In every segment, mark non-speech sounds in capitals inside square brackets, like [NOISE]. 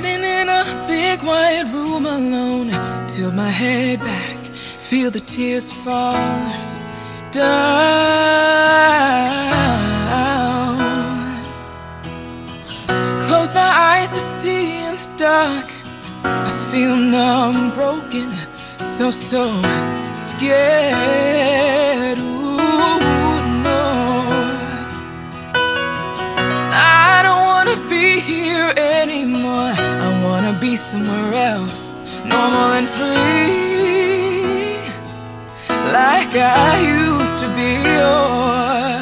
Sitting in a big white room alone, tilt my head back, feel the tears fall down. Close my eyes to see in the dark. I feel numb, broken, so so scared. Somewhere else, normal and free, like I used to be. Oh,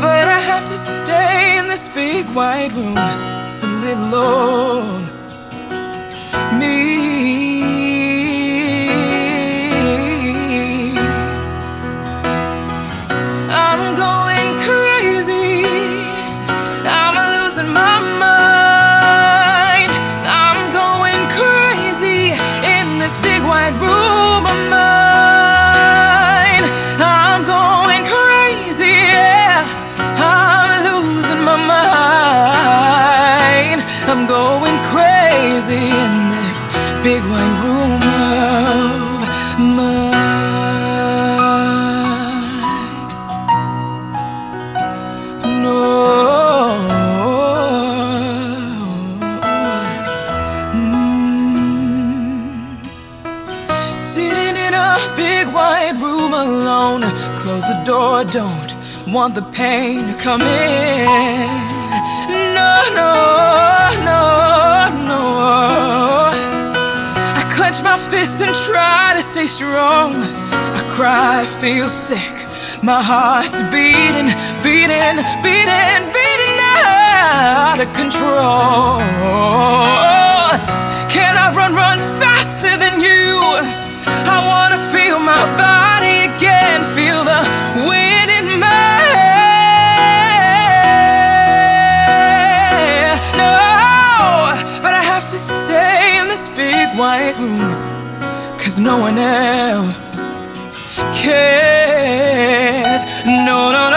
but I have to stay in this big white room, a little alone. Me. Want the pain to come in. No, no, no, no. I clench my fists and try to stay strong. I cry, feel sick. My heart's beating, beating, beating, beating out of control. Can I run, run faster than you? I wanna feel my body white room, cause no one else cares. No, no, no,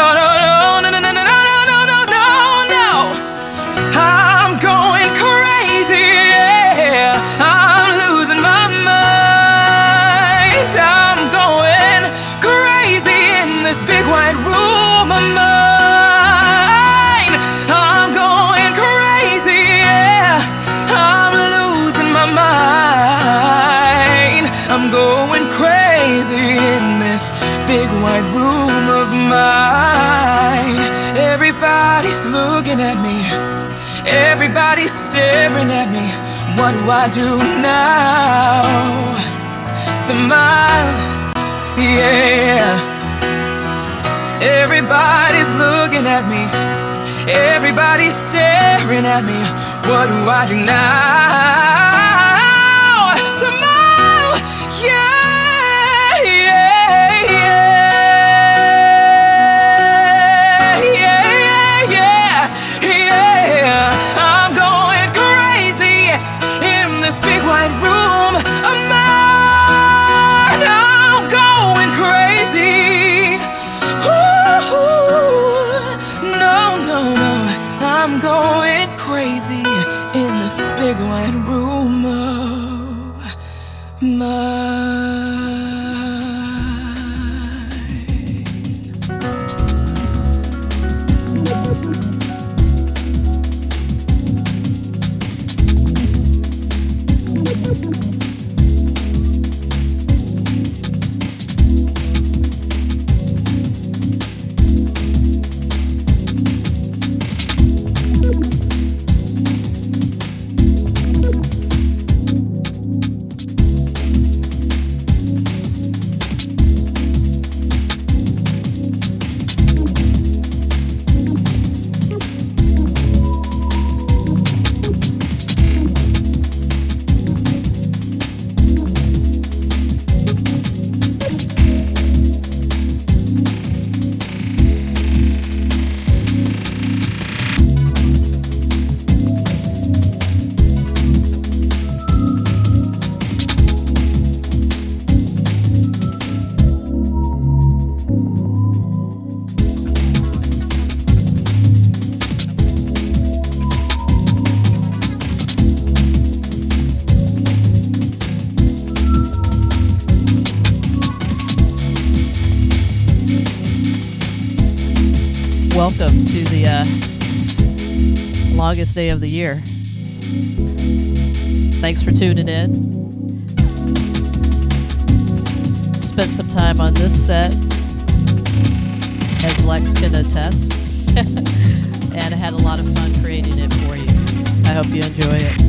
looking at me. Everybody's staring at me. What do I do now? Smile, yeah. Everybody's looking at me. Everybody's staring at me. What do I do now? Day of the year. Thanks for tuning in. Spent some time on this set, as Lex can attest, [LAUGHS] and I had a lot of fun creating it for you. I hope you enjoy it.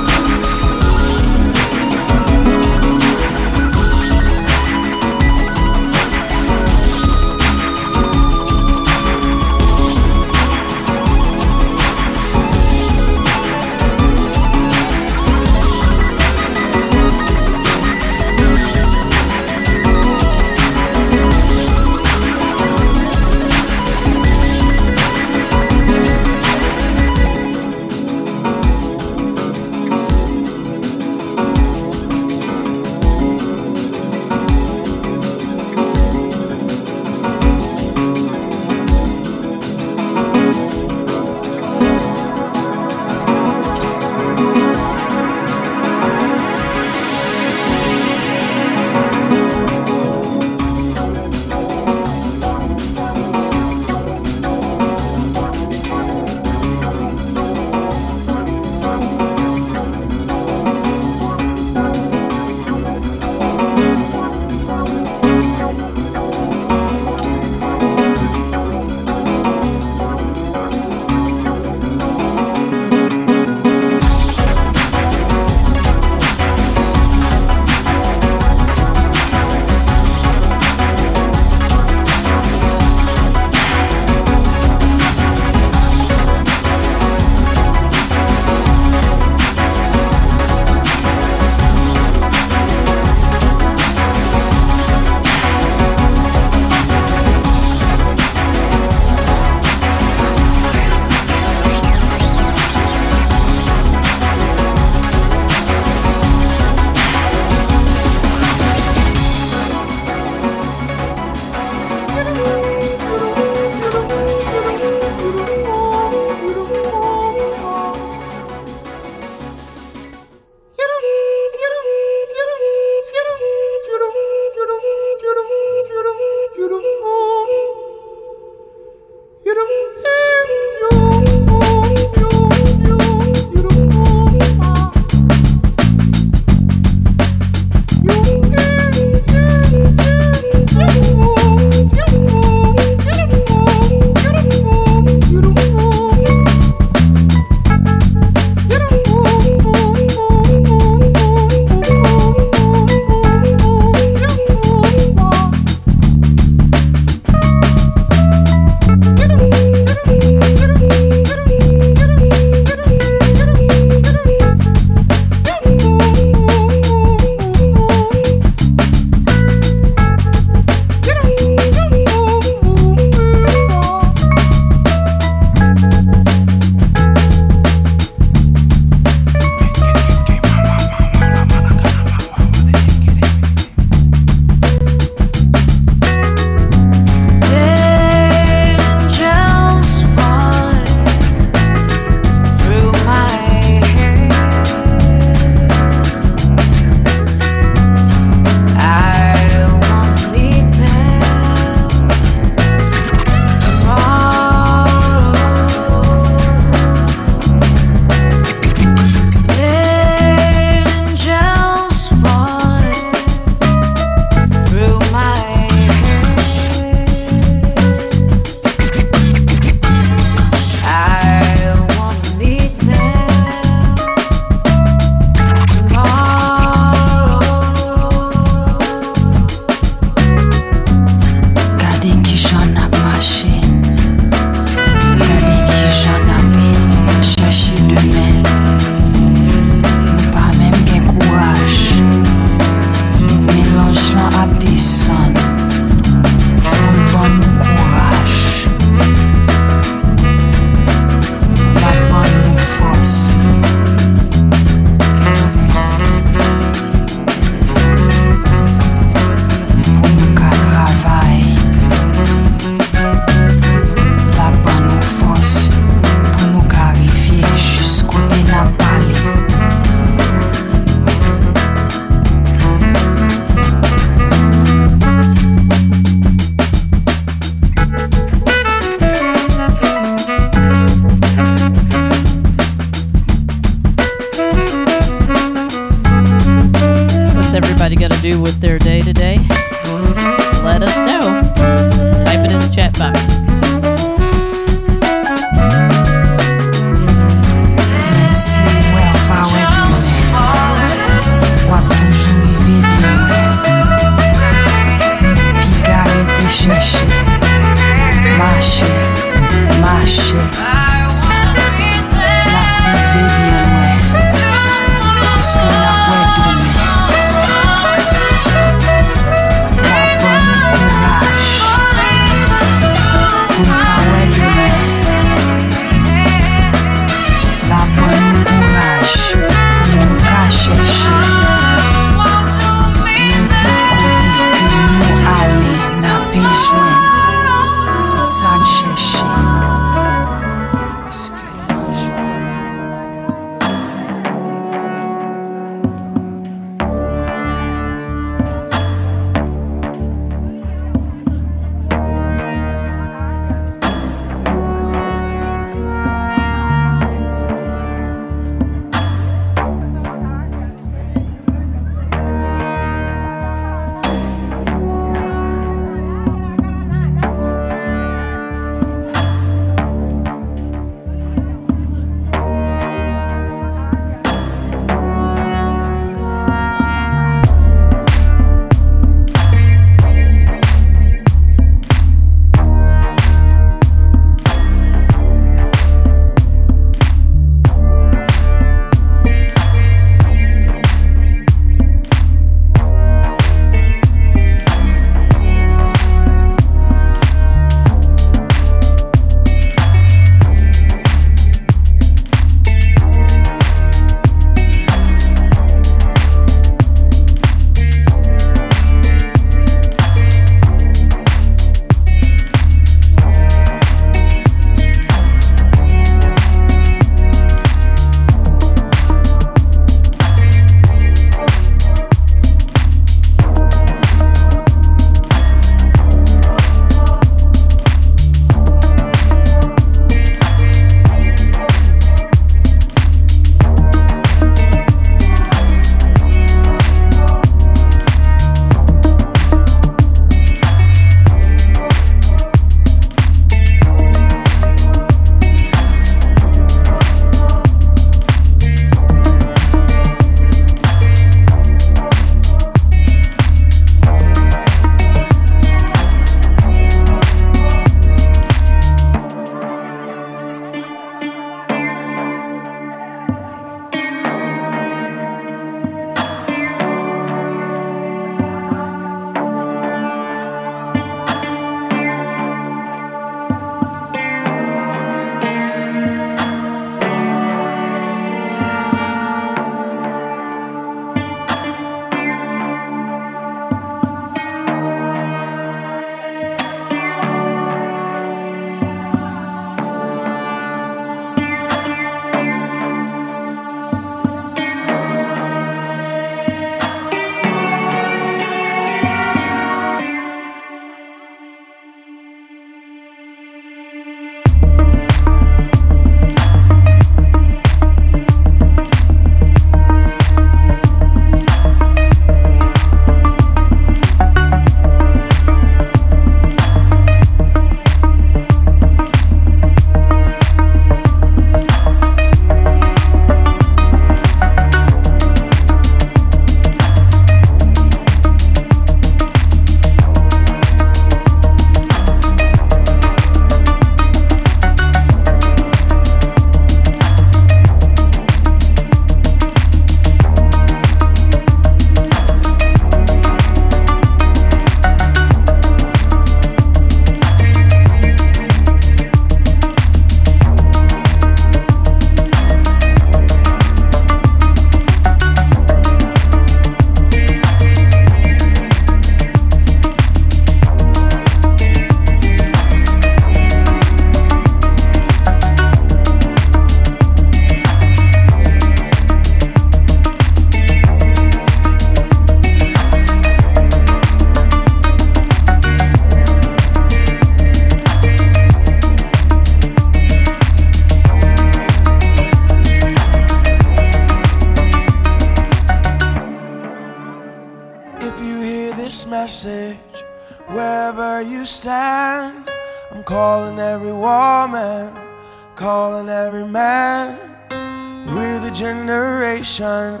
Generation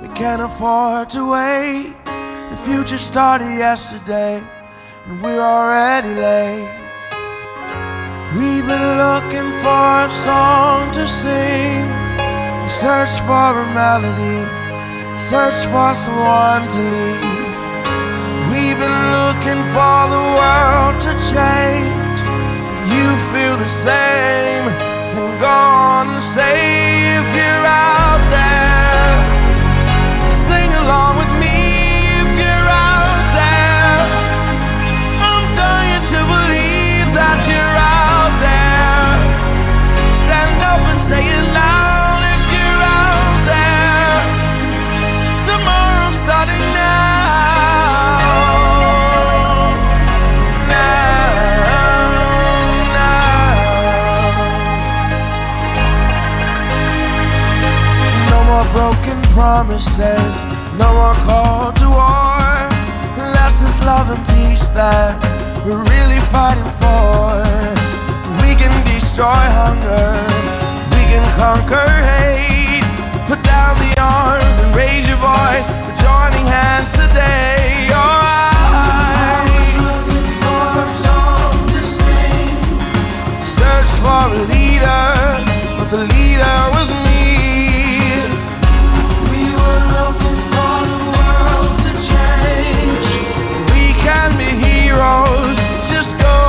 we can't afford to wait. The future started yesterday, and we're already late. We've been looking for a song to sing, we search for a melody, search for someone to lead. We've been looking for the world to change. If you feel the same, then go on and say if you're out there, promises, no more call to war. Unless it's love and peace that we're really fighting for. We can destroy hunger, we can conquer hate. Put down the arms and raise your voice. We're joining hands today. I was looking for a song to sing. Search for a leader, but the leader was me. Just go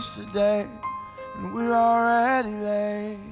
yesterday, and we're already late.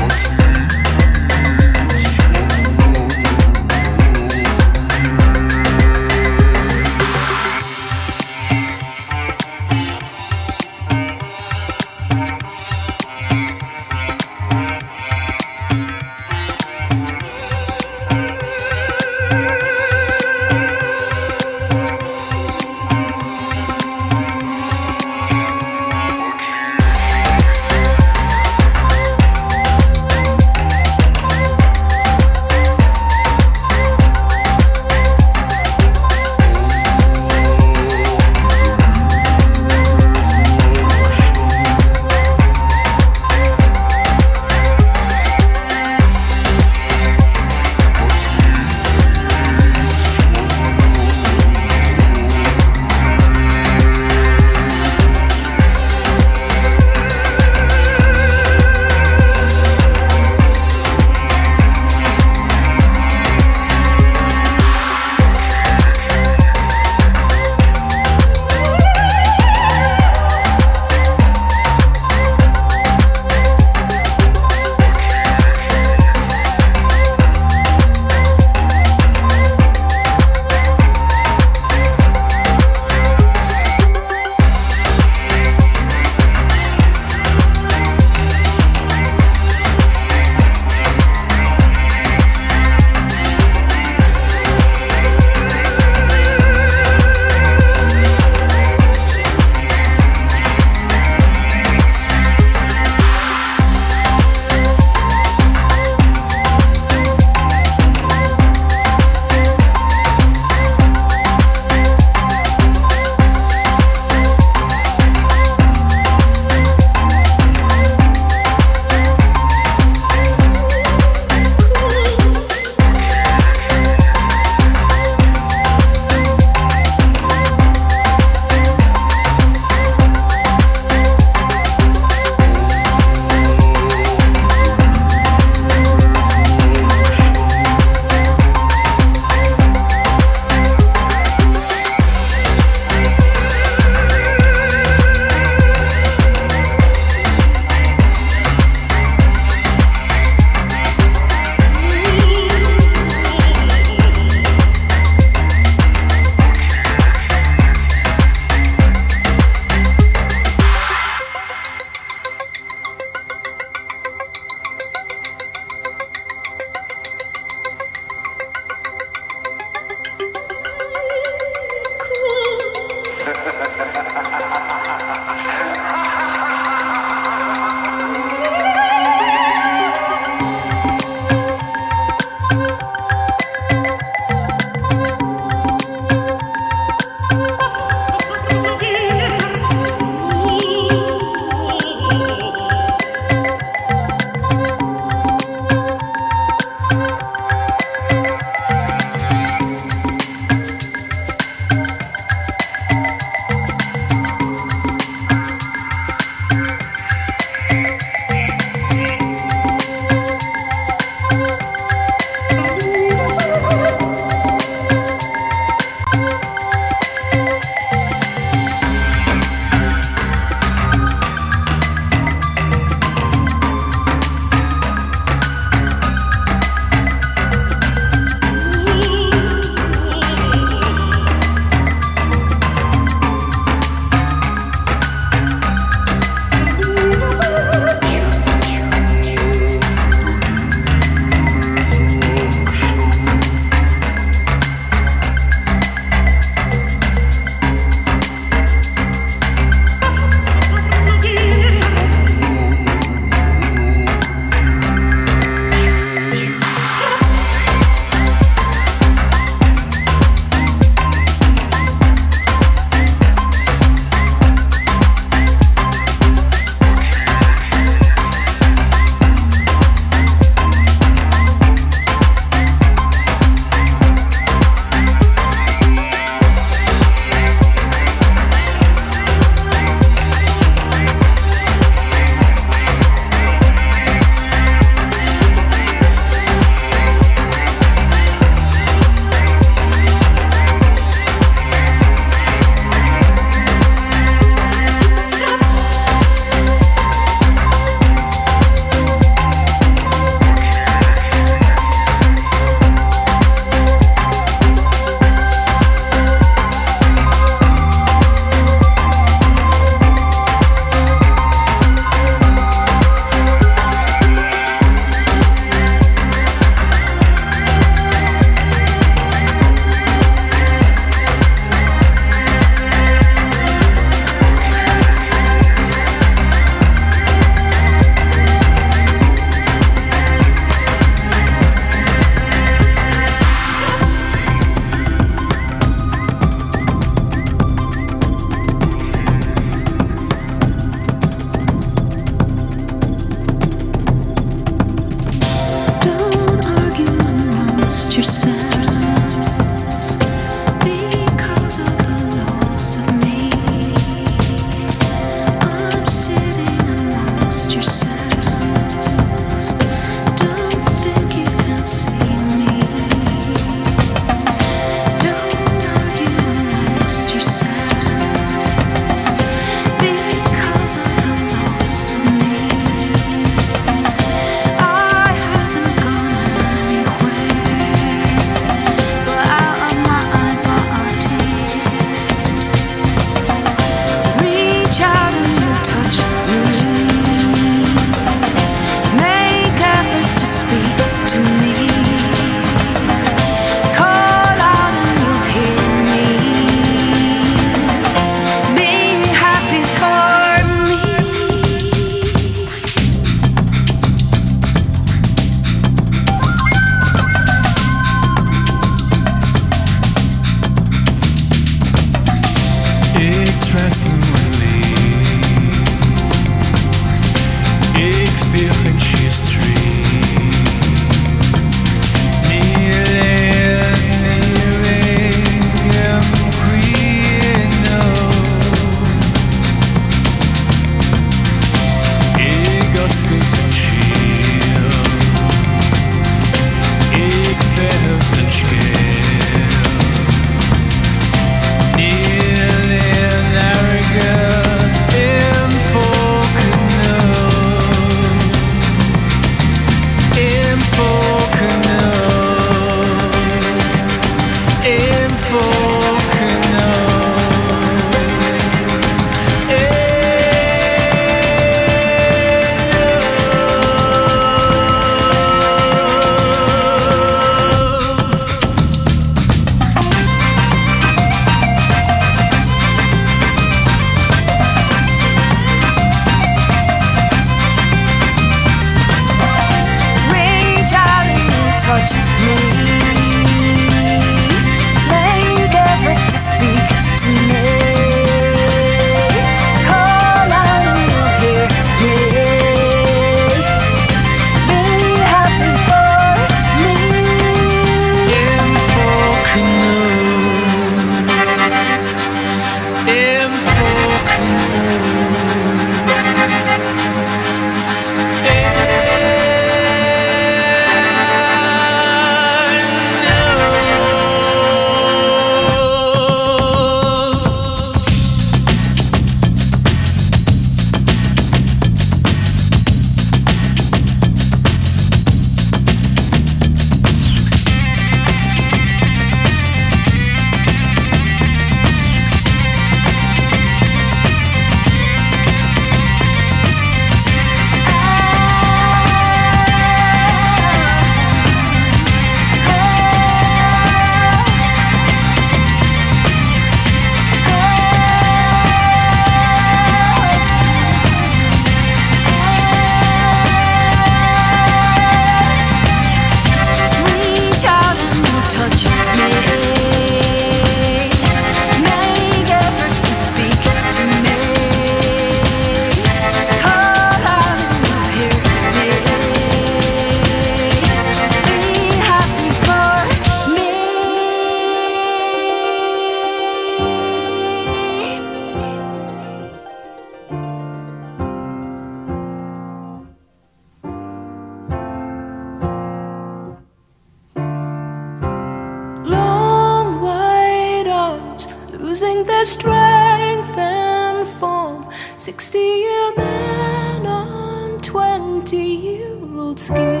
losing their strength and form. 60 year men on 20 year old skin.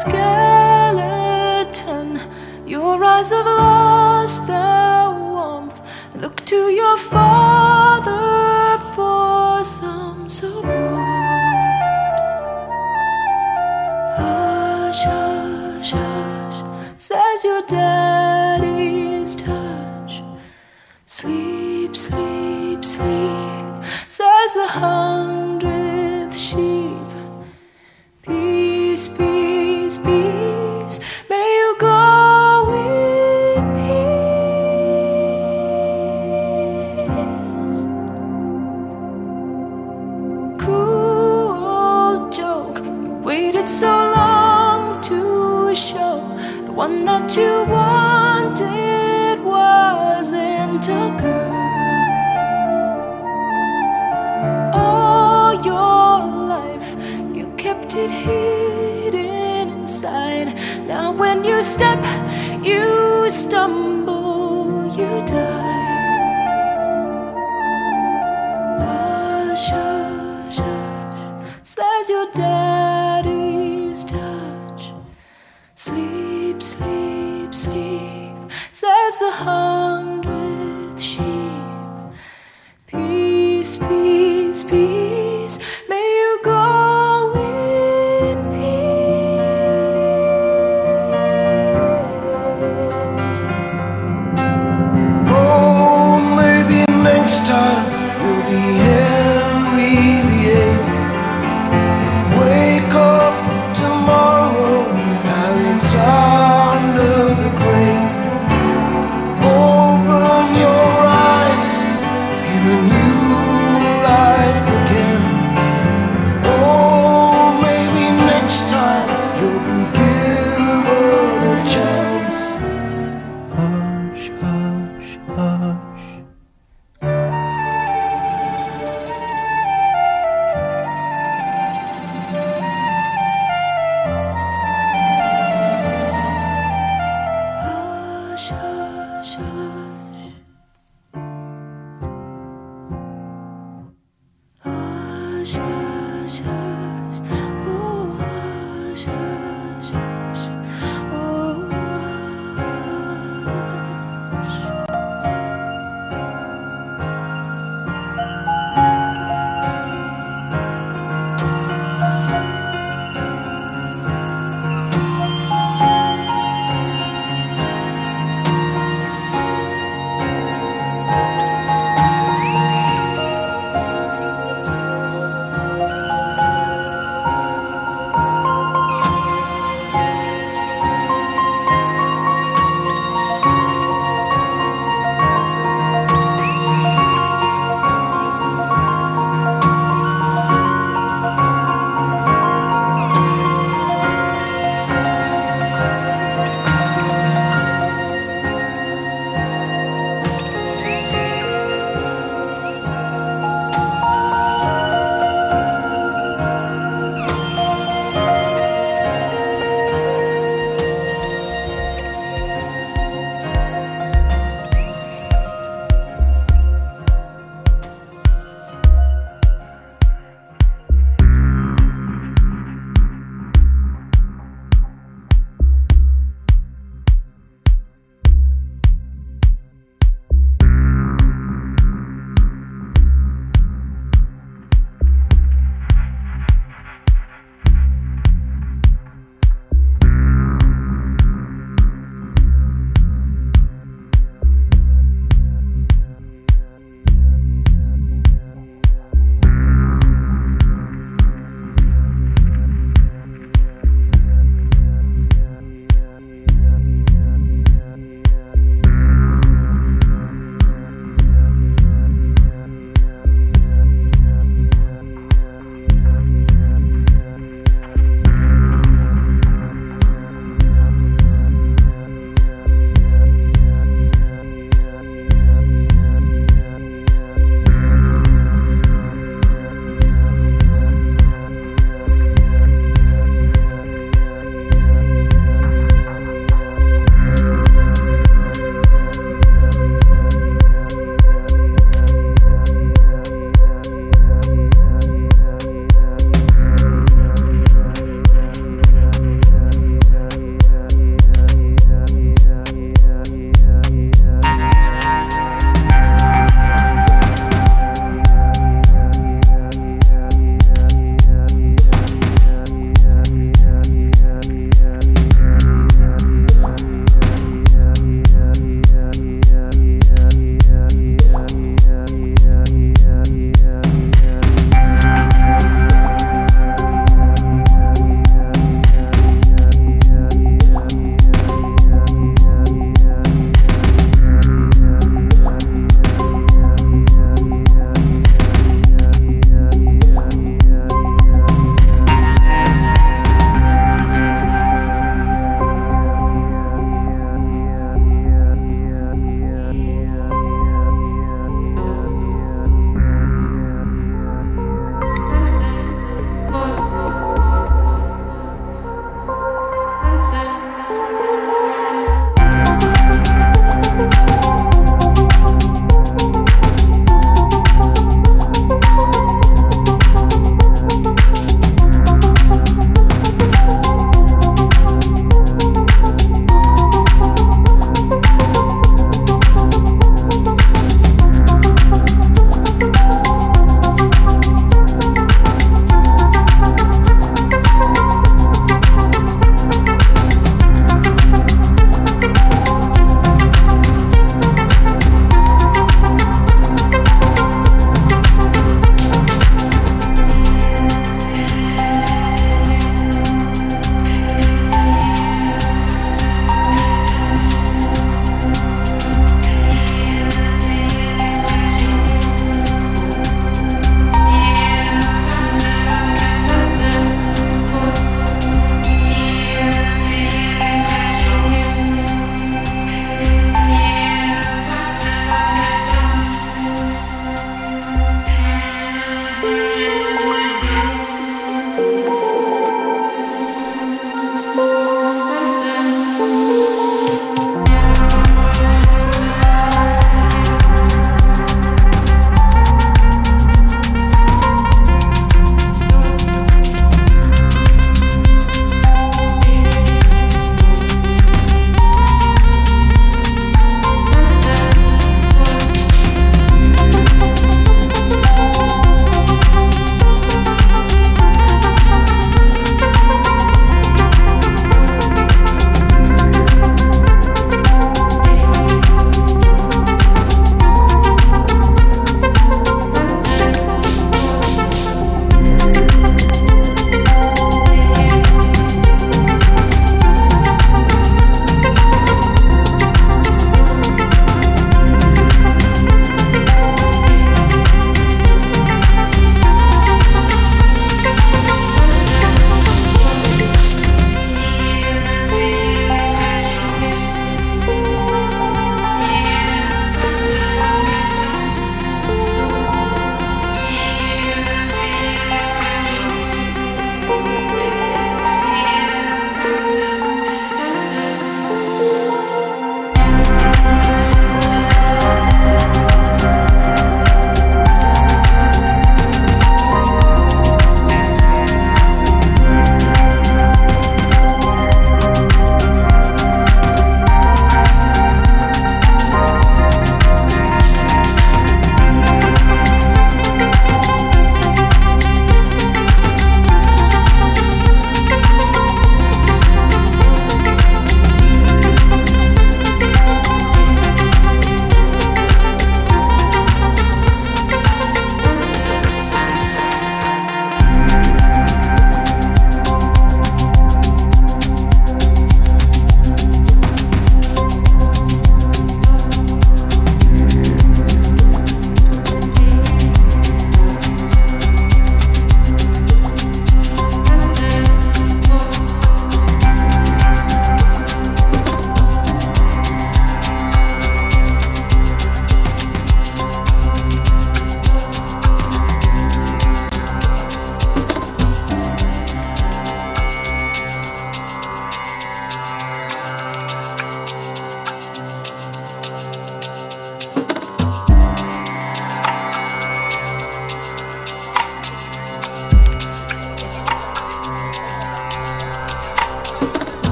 Skeleton, your eyes have lost their warmth. Look to your father for some support. Hush, hush, hush says your daddy's touch. Sleep, sleep, sleep, says the hundredth sheep. Peace, peace, peace, one that you wanted wasn't a girl. All your life, you kept it hidden inside. Now, when you step, you stumble, you die. Hush, hush, hush, says your touch. Sleep, sleep, sleep, says the hundredth sheep. Peace, peace, peace,